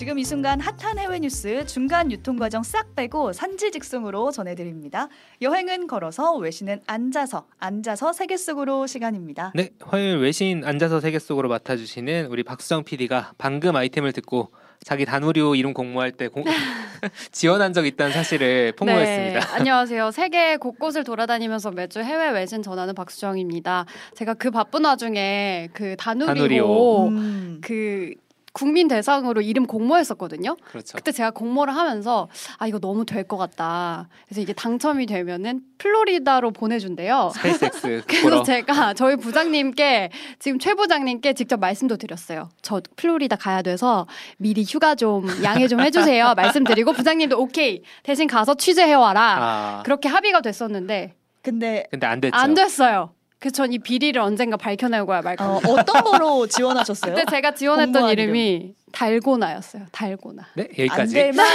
지금 이 순간 핫한 해외 뉴스 중간 유통 과정 싹 빼고 산지 직송으로 전해드립니다. 여행은 걸어서 외신은 앉아서 앉아서 세계 속으로 시간입니다. 네, 화요일 외신 앉아서 세계 속으로 맡아주시는 우리 박수정 PD가 방금 아이템을 듣고 자기 단우리오 이름 공모할 때 공... 지원한 적 있다는 사실을 폭로했습니다. 네, 안녕하세요. 세계 곳곳을 돌아다니면서 매주 해외 외신 전하는 박수정입니다. 제가 그 바쁜 와중에 그 단우리오, 단우리오. 음. 그 국민 대상으로 이름 공모했었거든요. 그렇죠. 그때 제가 공모를 하면서 아 이거 너무 될 것 같다. 그래서 이게 당첨이 되면은 플로리다로 보내준대요. 스페이스X 그래서 보러 제가 저희 부장님께 지금 최 부장님께 직접 말씀도 드렸어요. 저 플로리다 가야 돼서 미리 휴가 좀 양해 좀 해주세요. 말씀드리고 부장님도 오케이 대신 가서 취재해 와라. 아, 그렇게 합의가 됐었는데 근데 근데 안 됐죠. 안 됐어요. 그래서 전이 비리를 언젠가 밝혀내고야 말 어, 겁니다. 어 떤 거로 지원하셨어요? 그때 제가 지원했던 이름이 달고나였어요. 달고나. 네, 안 여기까지. 될만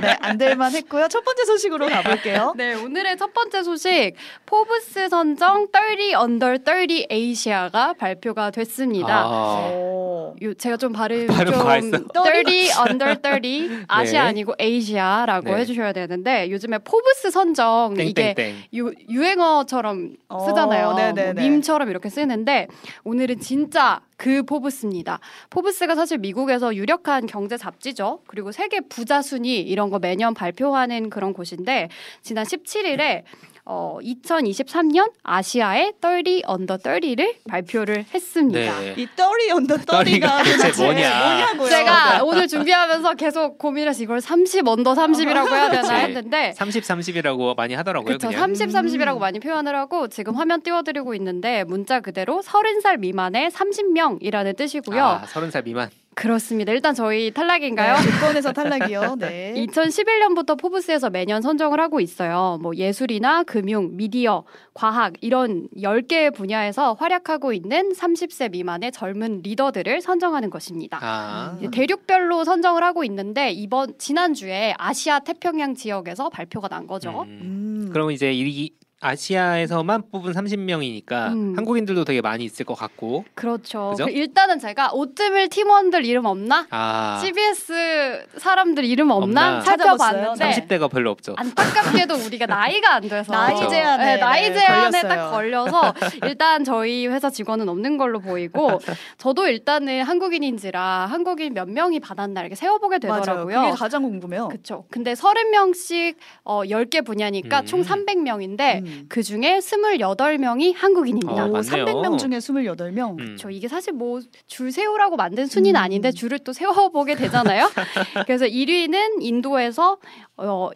네, 안 될만 했고요. 첫 번째 소식으로 가볼게요. 네, 오늘의 첫 번째 소식 포브스 선정 30 under 30 아시아가 발표가 됐습니다. 아, 오. 요, 제가 좀 발음 발음 좀 과했어. 30 under 30 아시아 네. 아니고 아시아라고 네. 해주셔야 되는데 요즘에 포브스 선정 이게 땡땡땡. 유, 유행어처럼 어, 쓰잖아요. 네네네. 뭐 밈처럼 이렇게 쓰는데 오늘은 진짜 그 포브스입니다. 포브스가 사실 미국에서 유력한 경제 잡지죠. 그리고 세계 부자 순위 이런 거 매년 발표하는 그런 곳인데 지난 17일에 어, 2023년 아시아의 30 under 30를 발표를 했습니다. 네. 이 thirty under thirty가 thirty가 대체 뭐냐. 뭐냐고요? 제가 네. 오늘 준비하면서 계속 고민해서 이걸 30 under 30이라고 해야 되나. 했는데 30, 30이라고 많이 하더라고요. 그렇죠. 그냥. 30, 30이라고 음. 많이 표현을 하고 지금 화면 띄워드리고 있는데 문자 그대로 30살 미만의 30명이라는 뜻이고요. 아, 30살 미만. 그렇습니다. 일단 저희 탈락인가요? 네, 조건에서 탈락이요. 네. 2011년부터 포브스에서 매년 선정을 하고 있어요. 뭐 예술이나 금융, 미디어, 과학 이런 10개의 분야에서 활약하고 있는 30세 미만의 젊은 리더들을 선정하는 것입니다. 아, 대륙별로 선정을 하고 있는데 이번 지난주에 아시아 태평양 지역에서 발표가 난 거죠. 음. 음. 그럼 이제 이 아시아에서만 뽑은 30명이니까 음. 한국인들도 되게 많이 있을 것 같고. 그렇죠. 그 일단은 제가 오뜨밀 팀원들 이름 없나? 아, CBS 사람들 이름 없나? 없나? 살펴봤는데 찾아봤어요? 30대가 별로 없죠. 안타깝게도 우리가 나이가 안 돼서 나이 그렇죠. 제한에 네, 나이 네, 제한에 걸렸어요. 딱 걸려서 일단 저희 회사 직원은 없는 걸로 보이고 저도 일단은 한국인인지라 한국인 몇 명이 받았나 이렇게 세워보게 맞아요. 되더라고요. 그게 가장 궁금해요. 그렇죠. 근데 30명씩 어 10개 분야니까 음. 총 300명인데 음. 그 중에 28명이 한국인입니다. 어, 오, 맞네요. 300명 중에 28명. 음. 저 이게 사실 뭐 줄 세우라고 만든 순위는 음. 아닌데 줄을 또 세워보게 되잖아요. 그래서 1위는 인도에서 어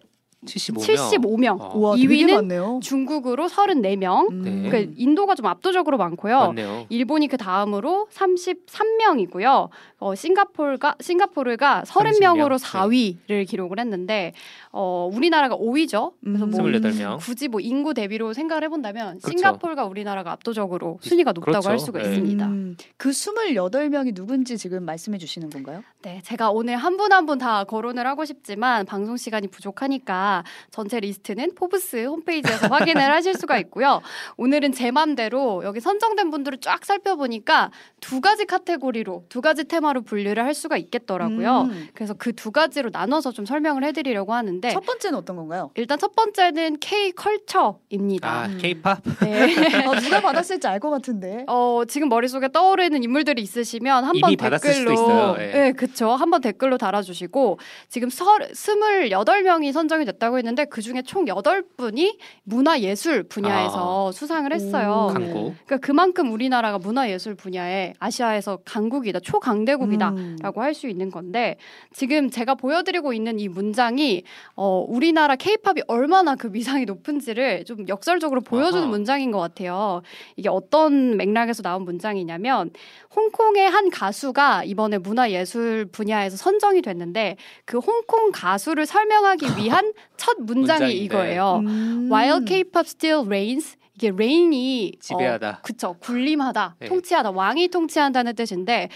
75명. 75명, 어, 우와, 되게 2위는 많네요. 중국으로 34명. 음. 네. 그러니까 인도가 좀 압도적으로 많고요. 맞네요. 일본이 그 다음으로 33명이고요. 어, 싱가포르가 싱가포르가 30명으로 30명. 4위를 기록을 했는데 어, 우리나라가 5위죠. 그래서 음. 뭐 28명. 굳이 뭐 인구 대비로 생각을 해본다면 그렇죠. 싱가포르가 우리나라가 압도적으로 순위가 높다고 그렇죠. 할 수가 네. 있습니다. 음, 그 28명이 누군지 지금 말씀해 주시는 건가요? 네, 제가 오늘 한 분 한 분 다 거론을 하고 싶지만 방송 시간이 부족하니까 전체 리스트는 포브스 홈페이지에서 확인을 하실 수가 있고요. 오늘은 제 맘대로 여기 선정된 분들을 쫙 살펴보니까 두 가지 카테고리로 두 가지 테마로 분류를 할 수가 있겠더라고요. 음. 그래서 그 두 가지로 나눠서 좀 설명을 해드리려고 하는데 첫 번째는 어떤 건가요? 일단 첫 번째는 K 컬처입니다. 아, 음. K-팝? 네. 어, 누가 받았을지 알 것 같은데. 어, 지금 머릿속에 떠오르는 인물들이 있으시면 한번 댓글로 있어요. 예. 네, 그쵸. 한번 댓글로 달아주시고 지금 설, 28명이 선정이 됐다고 했는데 그 중에 총 8분이 문화예술 분야에서 수상을 했어요. 오. 강고. 그러니까 그만큼 우리나라가 문화예술 분야에 아시아에서 강국이다, 초강대국 이다. 음. 라고 할수 있는 건데 지금 제가 보여드리고 있는 이 문장이 어, 우리나라 케이팝이 얼마나 그 위상이 높은지를 좀 역설적으로 보여주는 아하. 문장인 것 같아요. 이게 어떤 맥락에서 나온 문장이냐면 홍콩의 한 가수가 이번에 문화예술 분야에서 선정이 됐는데 그 홍콩 가수를 설명하기 위한 첫 문장이 문장인데. 이거예요. 음. While K-pop still reigns 이게 reign이 지배하다. 어, 그쵸 군림하다 네. 통치하다 왕이 통치한다는 뜻인데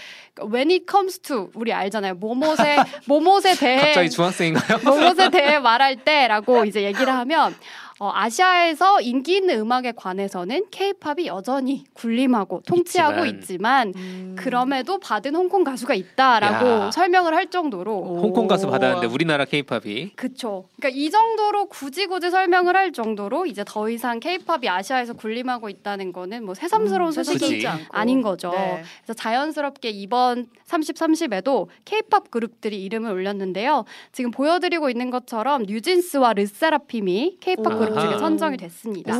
when it comes to 우리 알잖아요 모못에 모못에 대해 갑자기 중학생인가요? 모못에 대해 말할 때라고 이제 얘기를 하면 어, 아시아에서 인기 있는 음악에 관해서는 케이팝이 여전히 군림하고 통치하고 있지만. 있지만, 음. 그럼에도 받은 홍콩 가수가 있다라고 야. 설명을 할 정도로 오. 홍콩 가수 받았는데 우리나라 케이팝이 그쵸. 그러니까 이 정도로 굳이 굳이 설명을 할 정도로 이제 더 이상 케이팝이 아시아에서 군림하고 있다는 거는 뭐 새삼스러운 음, 소식이. 아닌 거죠. 네. 그래서 자연스럽게 이번 30, 30에도 케이팝 그룹들이 이름을 올렸는데요. 지금 보여드리고 있는 것처럼 뉴진스와 르세라핌이 케이팝 오. 그룹 중에 아하. 선정이 됐습니다.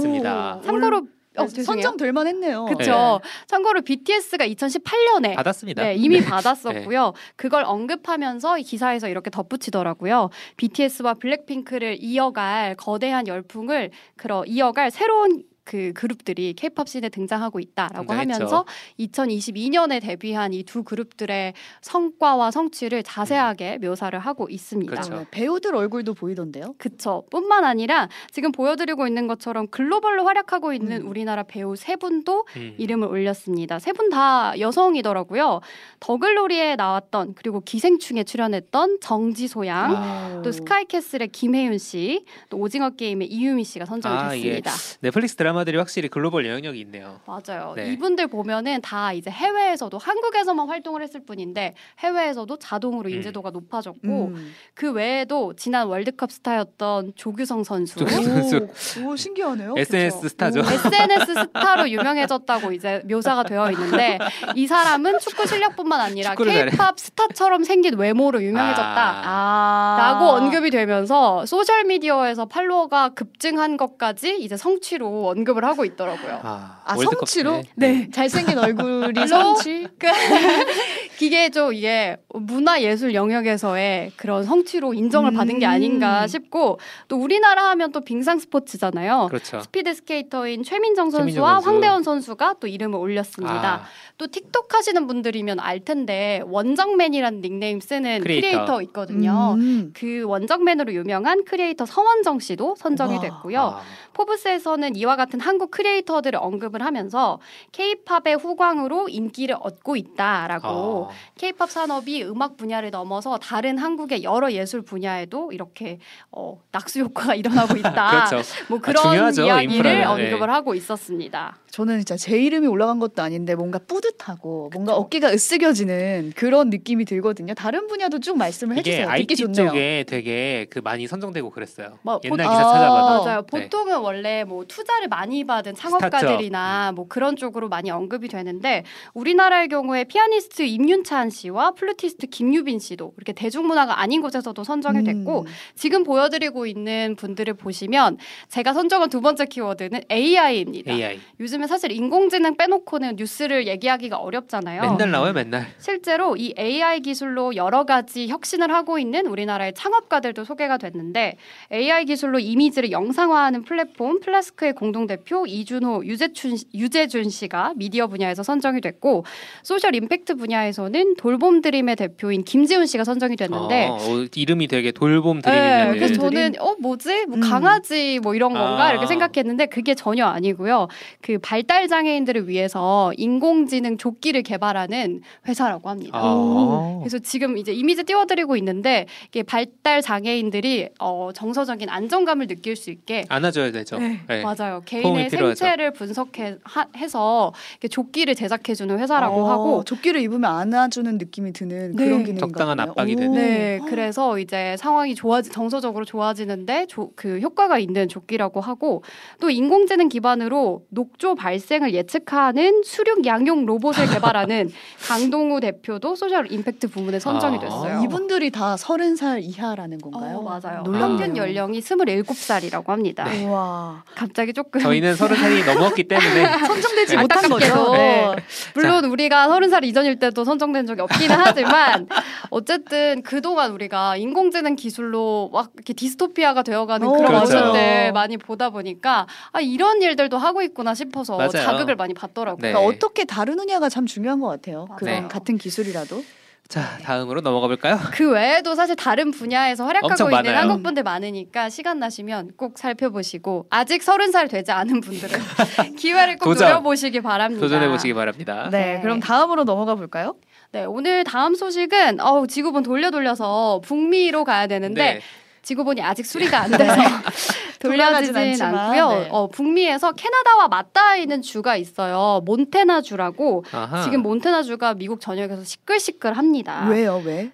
참고로 어, 네, 죄송해요. 선정될 만 했네요. 그쵸. 참고로 BTS가 2018년에 받았습니다. 네, 이미 받았었고요. 그걸 언급하면서 이 기사에서 이렇게 덧붙이더라고요. BTS와 블랙핑크를 이어갈 거대한 열풍을 그러 이어갈 새로운 그 그룹들이 케이팝 씬에 등장하고 있다라고. 하면서 2022년에 데뷔한 이 두 그룹들의 성과와 성취를 자세하게 묘사를 하고 있습니다. 그렇죠. 네, 배우들 얼굴도 보이던데요. 그쵸. 뿐만 아니라 지금 보여드리고 있는 것처럼 글로벌로 활약하고 있는 음. 우리나라 배우 세 분도 음. 이름을 올렸습니다. 세 분 다 여성이더라고요. 더글로리에 나왔던 그리고 기생충에 출연했던 정지소 양, 아. 또 스카이캐슬의 김혜윤 씨, 또 오징어 게임의 이유미 씨가 선정이 아, 예. 됐습니다. 넷플릭스 드라마 들이 확실히 글로벌 영향력이 있네요. 맞아요. 네. 이분들 보면은 다 이제 해외에서도 한국에서만 활동을 했을 뿐인데 해외에서도 자동으로 음. 인지도가 높아졌고 음. 그 외에도 지난 월드컵 스타였던 조규성 선수, 조규성 선수. 오, 오, 신기하네요. SNS 스타죠. SNS 스타로 유명해졌다고 이제 묘사가 되어 있는데 이 사람은 축구 실력뿐만 아니라. K-팝 스타처럼 생긴 외모로 유명해졌다. 아. 라고 언급이 되면서 소셜 미디어에서 팔로워가 급증한 것까지 이제 성취로 언급을 하고 있더라고요. 아, 아, 성취로? 때. 네. 잘생긴 얼굴이 성취. 이게 좀 이게 문화 예술 영역에서의 그런 성취로 인정을 받은 게 음. 아닌가 싶고 또 우리나라 하면 또 빙상 스포츠잖아요. 그렇죠. 스피드 스케이터인 최민정 최민정 선수와 선수. 황대헌 선수가 또 이름을 올렸습니다. 아, 또 틱톡 하시는 분들이면 알 텐데 원정맨이라는 닉네임 쓰는 크리에이터. 크리에이터, 있거든요. 음. 그 원정맨으로 유명한 크리에이터 서원정 씨도 선정이 와. 됐고요. 아, 포브스에서는 이와 같은 한국 크리에이터들을 언급을 하면서 케이팝의 후광으로 인기를 얻고 있다라고 아. 케이팝 산업이 음악 분야를 넘어서 다른 한국의 여러 예술 분야에도 이렇게 어, 낙수 효과가 일어나고 있다. 그렇죠. 뭐 아, 그런 중요하죠, 이야기를. 네. 언급을 하고 있었습니다. 저는 진짜 제 이름이 올라간 것도 아닌데 뭔가 뿌듯하고 뭔가 어깨가 으쓱여지는 그런 느낌이 들거든요. 다른 분야도 쭉 말씀을 이게 해주세요. IT 좋네요. 쪽에 되게 그 많이 선정되고 그랬어요. 뭐, 옛날 보- 기사 아. 찾아봐도 맞아요. 네. 보통은 원래 뭐 투자를 많이 받은 창업가들이나 뭐 그런 쪽으로 많이 언급이 되는데 우리나라의 경우에 피아니스트 임윤찬 씨와 플루티스트 김유빈 씨도 이렇게 대중문화가 아닌 곳에서도 선정이 됐고 음. 지금 보여드리고 있는 분들을 보시면 제가 선정한 두 번째 키워드는 AI입니다. AI 요즘에 사실 인공지능 빼놓고는 뉴스를 얘기하기가 어렵잖아요. 맨날 나와요 맨날. 실제로 이 AI 기술로 여러 가지 혁신을 하고 있는 우리나라의 창업가들도 소개가 됐는데 AI 기술로 이미지를 영상화하는 플랫폼 플라스크의 공동 대표 이준호, 유재춘, 유재준 씨가 미디어 분야에서 선정이 됐고 social impact 분야에서 는 돌봄 드림의 대표인 김지훈 씨가 선정이 됐는데 어, 어, 이름이 되게 돌봄 네, 드림이면 그래서 저는 어 뭐지 뭐 음. 강아지 뭐 이런 건가 아. 이렇게 생각했는데 그게 전혀 아니고요. 그 발달 장애인들을 위해서 인공지능 조끼를 개발하는 회사라고 합니다. 아. 그래서 지금 이제 이미지 띄워드리고 있는데 이게 발달 장애인들이 어, 정서적인 안정감을 느낄 수 있게 안아줘야 되죠. 네. 맞아요. 도움이 개인의. 생체를 분석해서 조끼를 제작해주는 회사라고 어, 하고 조끼를 입으면 안아주는 느낌이 드는 네. 그런 기능인가 적당한. 압박이 오. 되는. 네, 그래서 이제 상황이 좋아지 정서적으로 좋아지는데 조, 그 효과가 있는 조끼라고 하고 또 인공지능 기반으로 녹조 발생을 예측하는 수륙 양용 로봇을 개발하는 강동우 대표도 social impact 부문에 선정이 아. 됐어요. 이분들이 다 서른 살 이하라는 건가요? 어, 맞아요. 놀랍네요. 평균 연령이 27살이라고 합니다. 와 갑자기 조금 저희는 서른 살이 넘었기 때문에 선정되지 네. 못한 거죠. 네. 물론 우리가 서른 살 이전일 때도 선정 된 적이 없기는 하지만 어쨌든 그동안 우리가 인공지능 기술로 막 이렇게 디스토피아가 되어가는 오, 그런 그렇죠. 모습들 많이 보다 보니까 아 이런 일들도 하고 있구나 싶어서 맞아요. 자극을 많이 받더라고요. 네. 그러니까 어떻게 다루느냐가 참 중요한 것 같아요. 맞아요. 그런 네. 같은 기술이라도. 자 다음으로 넘어가 볼까요? 그 외에도 사실 다른 분야에서 활약하고 있는 많아요. 한국 분들 많으니까 시간 나시면 꼭 살펴보시고 아직 서른 살 되지 않은 분들은 기회를 꼭 도전. 노려보시기 바랍니다. 도전해 보시기 바랍니다. 네, 네. 그럼 다음으로 넘어가 볼까요? 네, 오늘 다음 소식은 어우, 지구본 돌려 돌려서 북미로 가야 되는데 네. 지구본이 아직 수리가 안 돼서 돌아가진 돌려지진 않고요. 네. 어, 북미에서 캐나다와 맞닿아 있는 주가 있어요. 몬테나주라고 아하. 지금 몬테나주가 미국 전역에서 시끌시끌합니다. 왜요? 왜?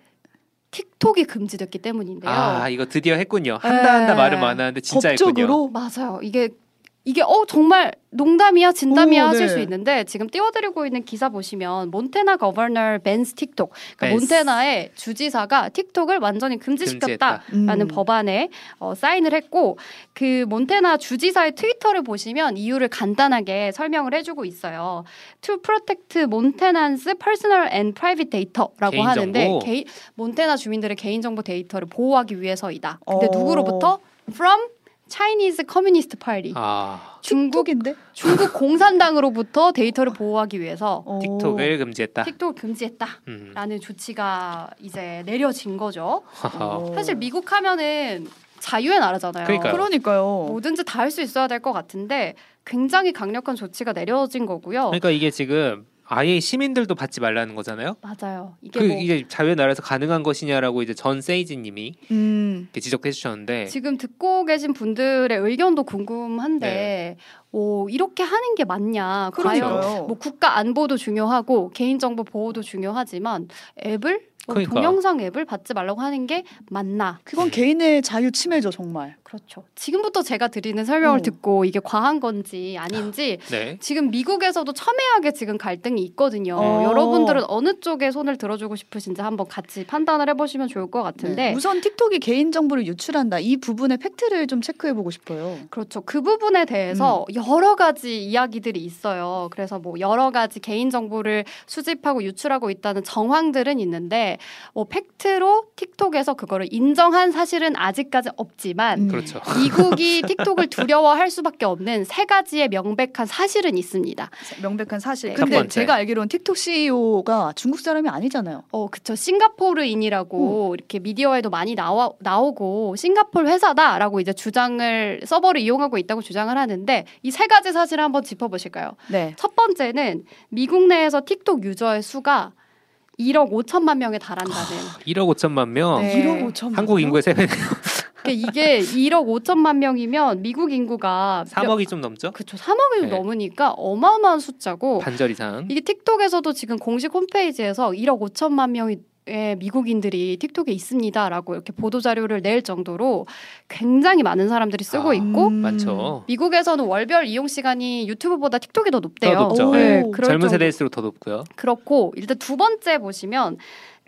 틱톡이 금지됐기 때문인데요. 아 이거 드디어 했군요. 한다 한다 네. 말은 많았는데 진짜 했군요. 법적으로 맞아요. 이게 이게 어 정말 농담이야 진담이야 오, 하실 네. 수 있는데 지금 띄워드리고 있는 기사 보시면 몬테나 거버너 벤 스 틱톡 그러니까 벤스. 몬테나의 주지사가 틱톡을 완전히 금지시켰다. 금지했다. 라는 음. 법안에 어, 사인을 했고 그 몬테나 주지사의 트위터를 보시면 이유를 간단하게 설명을 해주고 있어요. To protect Montanans personal and private data라고 개인정보. 하는데 개인, 몬테나 주민들의 개인정보 데이터를 보호하기 위해서이다. 근데 어. 누구로부터? From Chinese Communist Party. 아 중국 틱톡인데 중국 공산당으로부터 데이터를 보호하기 위해서 어. 틱톡을 금지했다. 틱톡을 금지했다라는 음. 조치가 이제 내려진 거죠. 사실 미국 하면은 자유의 나라잖아요. 그러니까요. 그러니까요. 뭐든지 다 할 수 있어야 될 것 같은데 굉장히 강력한 조치가 내려진 거고요. 그러니까 이게 지금 아예 시민들도 받지 말라는 거잖아요. 맞아요. 이게 그 뭐 이게 자유의 나라에서 가능한 것이냐라고 이제 전 세이지님이 음. 지적해 주셨는데 지금 듣고 계신 분들의 의견도 궁금한데 네. 오, 이렇게 하는 게 맞냐? 과연 그러니까요. 뭐 국가 안보도 중요하고 개인 정보 보호도 중요하지만 앱을 뭐 그러니까. 동영상 앱을 받지 말라고 하는 게 맞나? 그건 개인의 자유 침해죠 정말. 그렇죠. 지금부터 제가 드리는 설명을 어. 듣고 이게 과한 건지 아닌지 네. 지금 미국에서도 첨예하게 지금 갈등이 있거든요. 어. 여러분들은 어느 쪽에 손을 들어주고 싶으신지 한번 같이 판단을 해보시면 좋을 것 같은데. 네. 우선 틱톡이 개인 정보를 유출한다. 이 부분의 팩트를 좀 체크해 보고 싶어요. 그렇죠. 그 부분에 대해서 음. 여러 가지 이야기들이 있어요. 그래서 뭐 여러 가지 개인 정보를 수집하고 유출하고 있다는 정황들은 있는데 뭐 팩트로 틱톡에서 그거를 인정한 사실은 아직까지 없지만 음. 그렇죠. 미국이 틱톡을 두려워할 수밖에 없는 세 가지의 명백한 사실은 있습니다. 명백한 사실. 네. 첫 근데. 제가 알기로는 틱톡 CEO가 중국 사람이 아니잖아요. 어, 그쵸. 싱가포르인이라고 이렇게 미디어에도 많이 나와, 나오고 싱가포르 회사다라고 이제 주장을 서버를 이용하고 있다고 주장을 하는데 이 세 가지 사실을 한번 짚어보실까요? 네. 첫 번째는 미국 내에서 틱톡 유저의 수가 1억 5천만 명에 달한다는. 1억 5천만 명. 네. 1억 5천. 한국 인구의 세배 그러니까 이게 1억 5천만 명이면 미국 인구가 3억이 좀 넘죠? 그쵸 3억이 네. 넘으니까 어마어마한 숫자고 반절 이상. 이게 틱톡에서도 지금 공식 홈페이지에서 1억 5천만 명 의 미국인들이 틱톡에 있습니다라고 이렇게 보도 자료를 낼 정도로 굉장히 많은 사람들이 쓰고 아, 있고 음. 많죠. 미국에서는 월별 이용 시간이 유튜브보다 틱톡이 더 높대요. 더 높죠. 오. 네, 젊은 그럴 젊은 정도- 세대일수록 더 높고요. 그렇고 일단 두 번째 보시면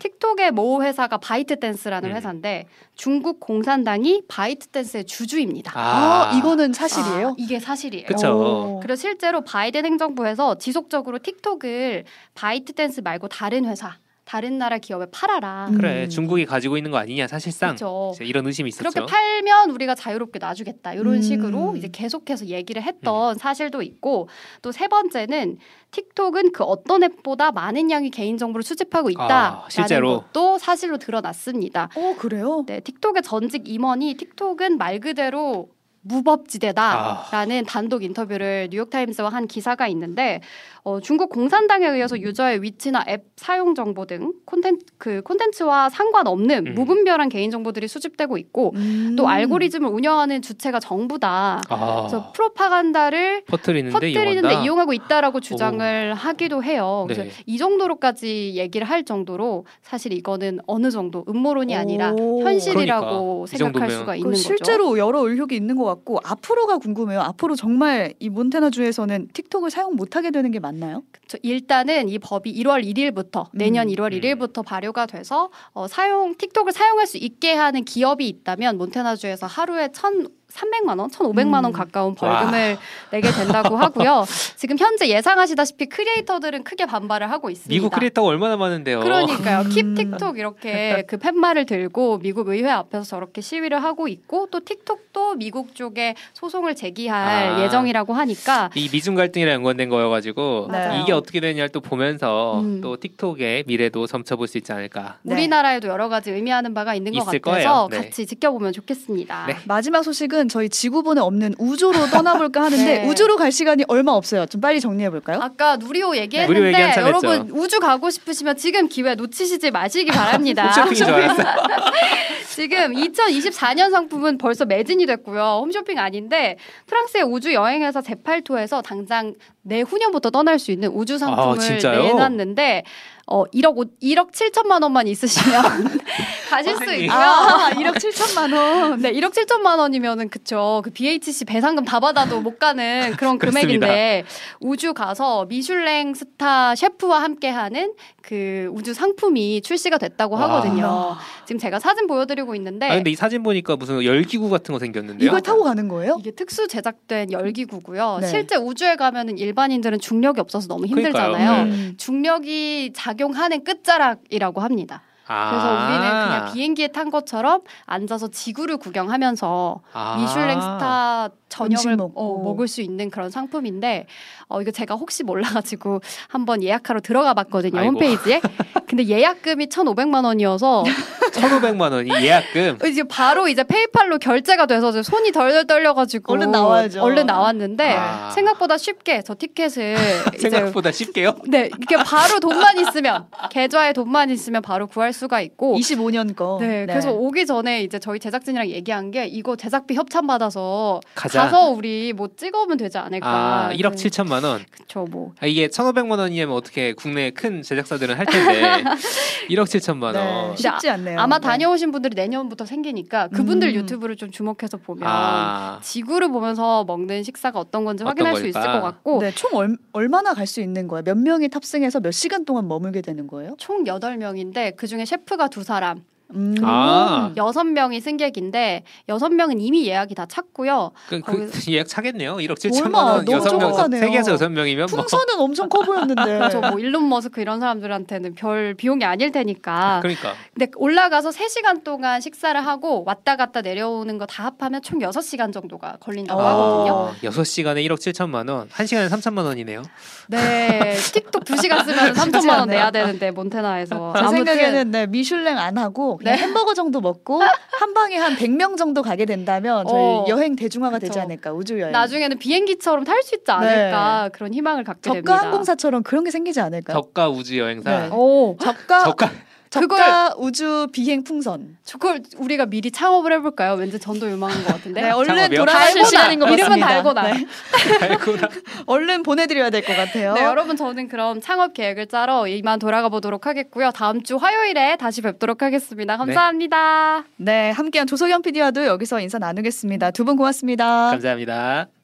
틱톡의 모 회사가 바이트댄스라는 음. 회사인데 중국 공산당이 바이트댄스의 주주입니다. 아, 이거는 사실이에요? 아, 이게 사실이에요. 오. 그래서 실제로 바이든 행정부에서 지속적으로 틱톡을 바이트댄스 말고 다른 회사, 다른 나라 기업에 팔아라. 음. 그래 중국이 가지고 있는 거 아니냐 사실상 그렇죠. 이제 이런 의심이 있었죠. 그렇게 팔면 우리가 자유롭게 놔주겠다 이런 음. 식으로 이제 계속해서 얘기를 음. 했던 사실도 있고 또 세 번째는 틱톡은 그 어떤 앱보다 많은 양의 개인 정보를 수집하고 있다라는 아, 실제로? 것도 사실로 드러났습니다. 어 그래요? 네, 틱톡의 전직 임원이 틱톡은 말 그대로 무법지대다라는 단독 인터뷰를 뉴욕타임스와 한 기사가 있는데 어, 중국 공산당에 의해서 유저의 위치나 앱 사용 정보 등 콘텐츠 그 콘텐츠와 상관없는 음. 무분별한 개인 정보들이 수집되고 있고 음. 또 알고리즘을 운영하는 주체가 정부다. 아, 그래서 프로파간다를 퍼뜨리는데 퍼뜨리는데. 이용하고 있다라고 주장을 하기도 해요. 그래서 네. 이 정도로까지 얘기를 할 정도로 사실 이거는 어느 정도 음모론이 아니라 오. 현실이라고 그러니까. 이 생각할. 수가 그 있는 거죠. 실제로 여러 의혹이 있는 것 같고 앞으로가 궁금해요. 앞으로 정말 이 몬테나주에서는 틱톡을 사용 못하게 되는 게 맞나요? 저 일단은 이 법이 1월 1일부터 내년 음. 1월 음. 1일부터 발효가 돼서 어, 사용 틱톡을 사용할 수 있게 하는 기업이 있다면 몬테나주에서 하루에 천 300만 원, 1,500만 원 음. 가까운 벌금을 내게 된다고 하고요. 지금 현재 예상하시다시피 크리에이터들은 크게 반발을 하고 있습니다. 미국 크리에이터가 얼마나 많은데요. 그러니까요. 음. Keep TikTok 이렇게 그 팻말을 들고 미국 의회 앞에서 저렇게 시위를 하고 있고 또 틱톡도 미국 쪽에 소송을 제기할 아. 예정이라고 하니까 이 미중 갈등이랑 연관된 거여가지고 맞아요. 이게 어떻게 되냐를 또 보면서 음. 또 틱톡의 미래도 점쳐볼 수 있지 않을까. 네. 우리나라에도 여러 가지 의미하는 바가 있는 것 같아서 거예요. 네. 같이 지켜보면 좋겠습니다. 네. 마지막 소식은 오늘은 저희 지구본에 없는 우주로 떠나볼까 하는데 네. 우주로 갈 시간이 얼마 없어요. 좀 빨리 정리해 볼까요? 아까 누리호 얘기했는데 누리호 얘기 여러분 했죠. 우주 가고 싶으시면 지금 기회 놓치시지 마시기 바랍니다. 지금 2024년 상품은 벌써 매진이 됐고요. 홈쇼핑 아닌데 프랑스의 우주 여행회사 제팔토에서 당장 내후년부터 떠날 수 있는 우주 상품을 아? 내놨는데 어 1억 5, 1억 7천만 원만 있으시면 가실 수. 있고요. 아, 1억 7천만 원. 네, 1억 7천만 원이면은 그쵸. 그 BHC 배상금 다 받아도 못 가는 그런 금액인데 우주 가서 미슐랭 스타 셰프와 함께하는 그 우주 상품이 출시가 됐다고 와. 하거든요. 지금 제가 사진 보여드리고 있는데 아 근데 이 사진 보니까 무슨 열기구 같은 거 생겼는데요. 이걸 타고 가는 거예요? 이게 특수 제작된 열기구고요. 네. 실제 우주에 가면은 일반인들은 중력이 없어서 너무 힘들잖아요. 네. 음. 중력이 작용하는 끝자락이라고 합니다. 아. 그래서 우리는 그냥 비행기에 탄 것처럼 앉아서 지구를 구경하면서 아. 미슐랭 스타 저녁을. 어, 먹을 수 있는 그런 상품인데 어, 이거 제가 혹시 몰라가지고 한번 예약하러 들어가 봤거든요 아이고. 홈페이지에 근데 예약금이 1,500만 원이어서 1,500만 원이 예약금. 이제 바로 이제 페이팔로 결제가 돼서 이제 손이 덜덜 떨려가지고 얼른 나와야죠. 얼른 나왔는데 아. 생각보다 쉽게 저 티켓을 생각보다 쉽게요? 네 이게 바로 돈만 있으면 계좌에 돈만 있으면 바로 구할 수가 있고 25년 거. 네, 그래서 오기 전에 이제 저희 제작진이랑 얘기한 게 이거 제작비 협찬 받아서 가자. 가서 우리 뭐 찍어오면 되지 않을까. 아, 1억 네. 7천만 원. 그쵸 뭐. 아, 이게 1,500만 원이면 어떻게 국내 큰 제작사들은 할 텐데 1억 7천만 네, 원. 쉽지 않네요. 아마 네. 다녀오신 분들이 내년부터 생기니까 그분들 음. 유튜브를 좀 주목해서 보면 아, 지구를 보면서 먹는 식사가 어떤 건지 어떤 확인할 수 있을 걸까? 것 같고 네, 총 얼, 얼마나 갈 수 있는 거예요? 몇 명이 탑승해서 몇 시간 동안 머물게 되는 거예요? 총 8명인데 그 중에 셰프가 두 사람, 음. 아. 여섯 명이 승객인데 여섯 명은 이미 예약이 다 찼고요. 그, 그 예약 차겠네요. 1억 7천만 얼마? 원. 너무 여섯 명. 세계에서 여섯 명이면 뭐 풍선은 엄청 커 보였는데. 그렇죠. 뭐 일론 머스크 이런 사람들한테는 별 비용이 아닐 테니까. 그러니까 근데 올라가서 3시간 동안 식사를 하고 왔다 갔다 내려오는 거 다 합하면 총 6시간 정도가 걸린다고 어. 하거든요. 어, 6시간에 1억 7천만 원. 1시간에 3천만 원이네요. 네. 틱톡 2시간 쓰면 3천만 원 않네요. 내야 되는데 몬테나에서. 제 아무튼 생각에는 네, 미슐랭 안 하고 그냥 네. 햄버거 정도 먹고 한 방에 한 100명 정도 가게 된다면 저희 어. 여행 대중화가 되지 그쵸. 않을까 우주 여행. 나중에는 비행기처럼 탈 수 있지 않을까 그런 희망을 갖게 저가 됩니다. 항공사처럼 그런 게 생기지 않을까요? 저가 우주 여행사. 네. 오, 저가 저가 저가 우주 비행 풍선. 그걸 우리가 미리 창업을 해볼까요? 왠지 전도 유망한 것 같은데. 네, 얼른 창업이요? 돌아가실 시간인 것 이름은 같습니다. 달고나. 네, 달고나. 얼른 보내드려야 될 것 같아요. 네, 여러분 저는 그럼 창업 계획을 짜러 이만 돌아가 보도록 하겠고요. 다음 주 화요일에 다시 뵙도록 하겠습니다. 감사합니다. 네, 함께한 조석현 PD와도 여기서 인사 나누겠습니다. 두 분 고맙습니다. 감사합니다.